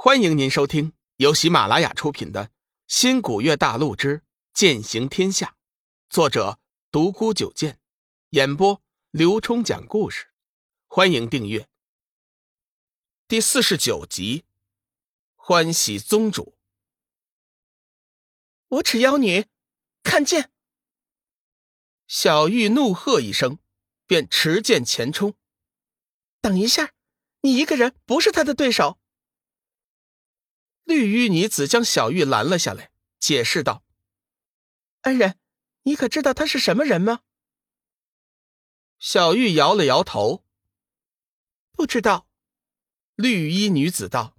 欢迎您收听由喜马拉雅出品的《新古月大陆之剑行天下》，作者独孤九剑，演播刘冲讲故事。欢迎订阅。第四十九集，欢喜宗主。无耻妖女，看剑！小玉怒喝一声，便持剑前冲。等一下，你一个人不是他的对手。绿衣女子将小玉拦了下来，解释道：“恩人，你可知道他是什么人吗？”小玉摇了摇头，不知道。绿衣女子道：“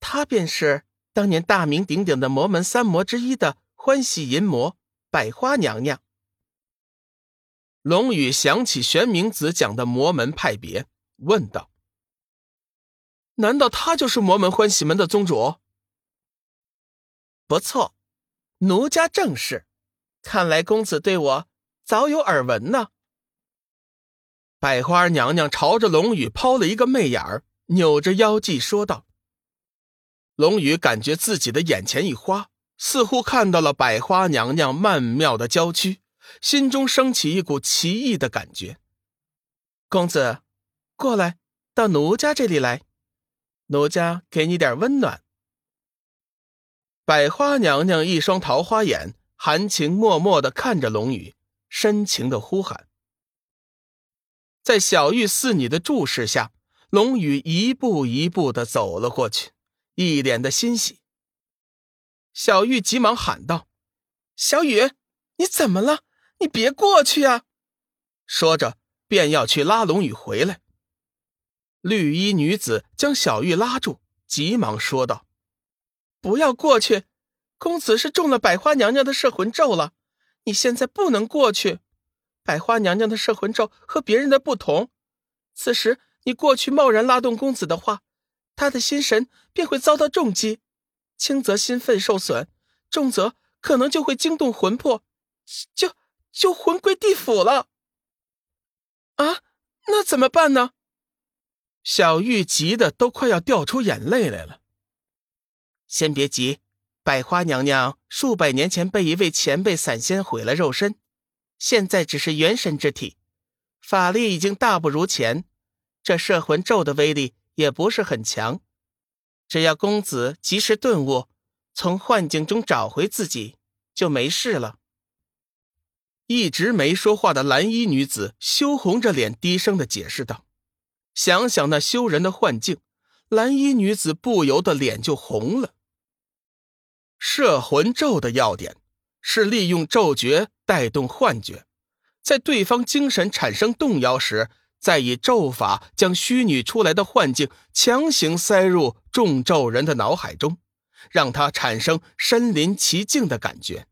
他便是当年大名鼎鼎的魔门三魔之一的欢喜淫魔百花娘娘。”龙宇想起玄冥子讲的魔门派别，问道。难道他就是魔门欢喜门的宗主？不错，奴家正是。看来公子对我早有耳闻呢。百花娘娘朝着龙宇抛了一个媚眼儿，扭着腰际说道：“龙宇感觉自己的眼前一花，似乎看到了百花娘娘曼妙的娇躯，心中升起一股奇异的感觉。公子，过来，到奴家这里来。”奴家给你点温暖。百花娘娘一双桃花眼含情脉脉的看着龙宇，深情的呼喊。在小玉侍女的注视下，龙宇一步一步的走了过去，一脸的欣喜。小玉急忙喊道：“小雨，你怎么了？你别过去啊！”说着，便要去拉龙宇回来。绿衣女子将小玉拉住，急忙说道：“不要过去，公子是中了百花娘娘的摄魂咒了，你现在不能过去。百花娘娘的摄魂咒和别人的不同，此时你过去贸然拉动公子的话，他的心神便会遭到重击，轻则心肺受损，重则可能就会惊动魂魄，就就魂归地府了。啊，那怎么办呢？”小玉急得都快要掉出眼泪来了。先别急，百花娘娘数百年前被一位前辈散仙毁了肉身，现在只是元神之体，法力已经大不如前，这摄魂咒的威力也不是很强。只要公子及时顿悟，从幻境中找回自己，就没事了。一直没说话的蓝衣女子羞红着脸，低声的解释道。想想那羞人的幻境，蓝衣女子不由得脸就红了。摄魂咒的要点是利用咒诀带动幻觉，在对方精神产生动摇时，再以咒法将虚拟出来的幻境强行塞入中咒人的脑海中，让他产生身临其境的感觉。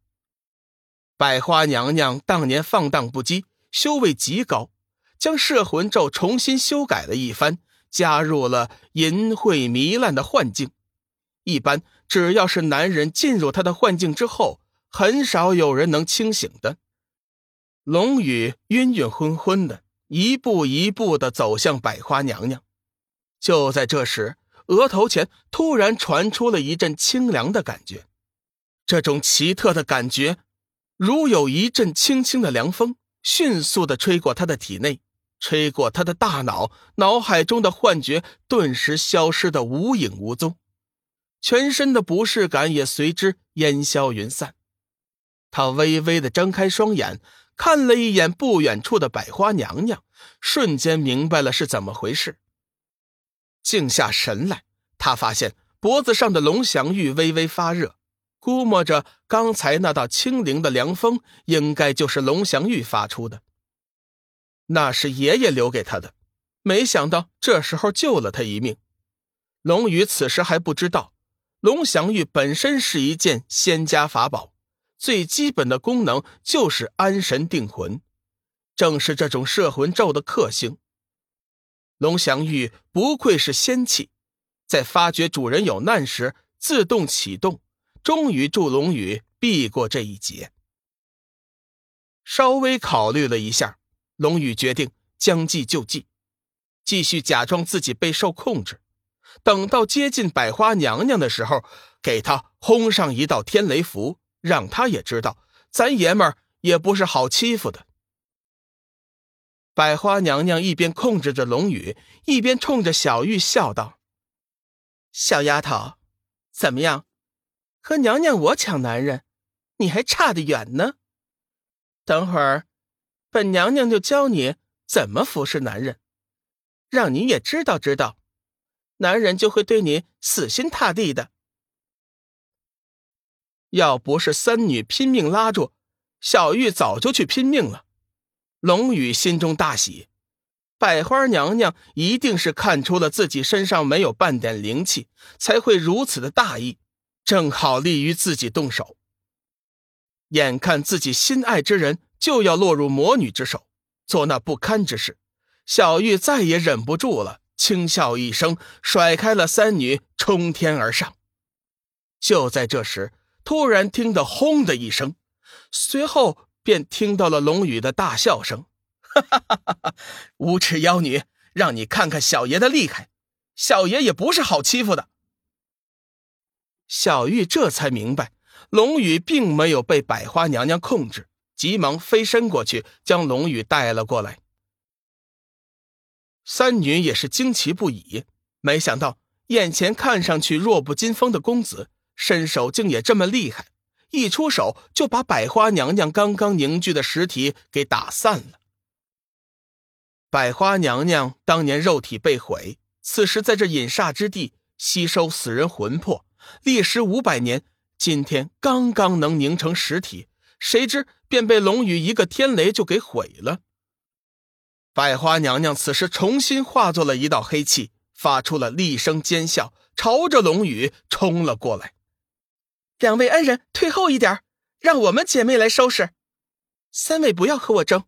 百花娘娘当年放荡不羁，修为极高。将摄魂咒重新修改了一番，加入了淫秽糜烂的幻境。一般只要是男人进入他的幻境之后，很少有人能清醒的。龙宇晕晕昏昏的，一步一步的走向百花娘娘。就在这时，额头前突然传出了一阵清凉的感觉。这种奇特的感觉，如有一阵轻轻的凉风，迅速的吹过他的体内。吹过他的大脑，脑海中的幻觉顿时消失的无影无踪，全身的不适感也随之烟消云散。他微微的睁开双眼，看了一眼不远处的百花娘娘，瞬间明白了是怎么回事。静下神来，他发现脖子上的龙翔玉微微发热，估摸着刚才那道清灵的凉风，应该就是龙翔玉发出的。那是爷爷留给他的，没想到这时候救了他一命。龙宇此时还不知道，龙翔玉本身是一件仙家法宝，最基本的功能就是安神定魂，正是这种摄魂咒的克星。龙翔玉不愧是仙器，在发觉主人有难时自动启动，终于助龙宇避过这一劫。稍微考虑了一下。龙宇决定将计就计，继续假装自己被受控制。等到接近百花娘娘的时候，给她轰上一道天雷符，让她也知道咱爷们儿也不是好欺负的。百花娘娘一边控制着龙宇，一边冲着小玉笑道：“小丫头，怎么样？和娘娘我抢男人，你还差得远呢。等会儿，本娘娘就教你怎么服侍男人，让你也知道知道。”男人就会对你死心塌地的。要不是三女拼命拉住，小玉早就去拼命了。龙宇心中大喜，百花娘娘一定是看出了自己身上没有半点灵气，才会如此的大意，正好利于自己动手。眼看自己心爱之人就要落入魔女之手，做那不堪之事，小玉再也忍不住了。轻笑一声，甩开了三女，冲天而上。就在这时，突然听得“轰”的一声，随后便听到了龙宇的大笑声：“哈哈哈哈哈！无耻妖女，让你看看小爷的厉害！小爷也不是好欺负的。”小玉这才明白，龙宇并没有被百花娘娘控制，急忙飞身过去，将龙宇带了过来。三女也是惊奇不已，没想到眼前看上去弱不禁风的公子，身手竟也这么厉害，一出手就把百花娘娘刚刚凝聚的实体给打散了。百花娘娘当年肉体被毁，此时在这隐煞之地吸收死人魂魄，历时五百年，今天刚刚能凝成实体，谁知便被龙宇一个天雷就给毁了。百花娘娘此时重新化作了一道黑气，发出了厉声尖笑，朝着龙宇冲了过来。两位恩人退后一点，让我们姐妹来收拾。三位不要和我争，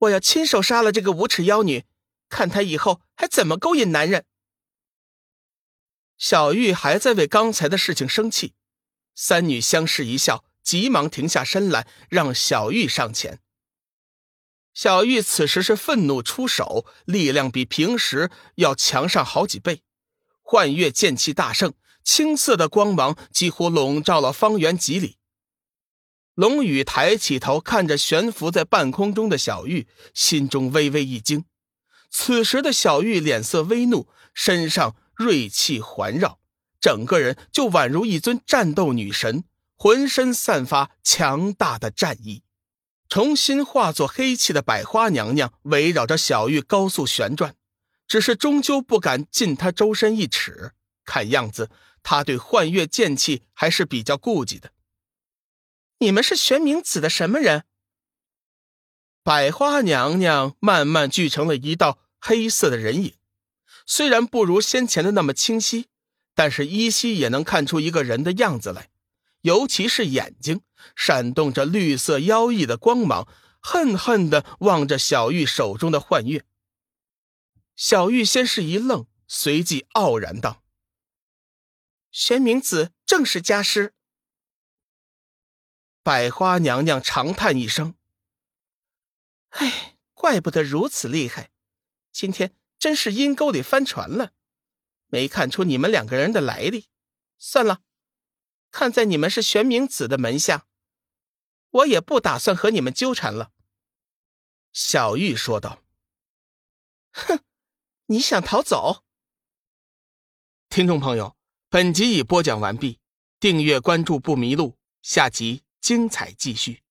我要亲手杀了这个无耻妖女，看她以后还怎么勾引男人。小玉还在为刚才的事情生气，三女相视一笑，急忙停下身来，让小玉上前。小玉此时是愤怒出手，力量比平时要强上好几倍。幻月剑气大盛，青色的光芒几乎笼罩了方圆几里。龙宇抬起头，看着悬浮在半空中的小玉，心中微微一惊。此时的小玉脸色微怒，身上锐气环绕，整个人就宛如一尊战斗女神，浑身散发强大的战意。重新化作黑气的百花娘娘围绕着小玉高速旋转，只是终究不敢近她周身一尺。看样子，她对幻月剑气还是比较顾忌的。你们是玄冥子的什么人？百花娘娘慢慢聚成了一道黑色的人影，虽然不如先前的那么清晰，但是依稀也能看出一个人的样子来。尤其是眼睛闪动着绿色妖异的光芒，恨恨的望着小玉手中的幻月。小玉先是一愣，随即傲然道：“玄冥子正是家师。”百花娘娘长叹一声：“哎，怪不得如此厉害，今天真是阴沟里翻船了，没看出你们两个人的来历。算了。”看在你们是玄冥子的门下，我也不打算和你们纠缠了。”小玉说道。“哼，你想逃走？”听众朋友，本集已播讲完毕，订阅关注不迷路，下集精彩继续。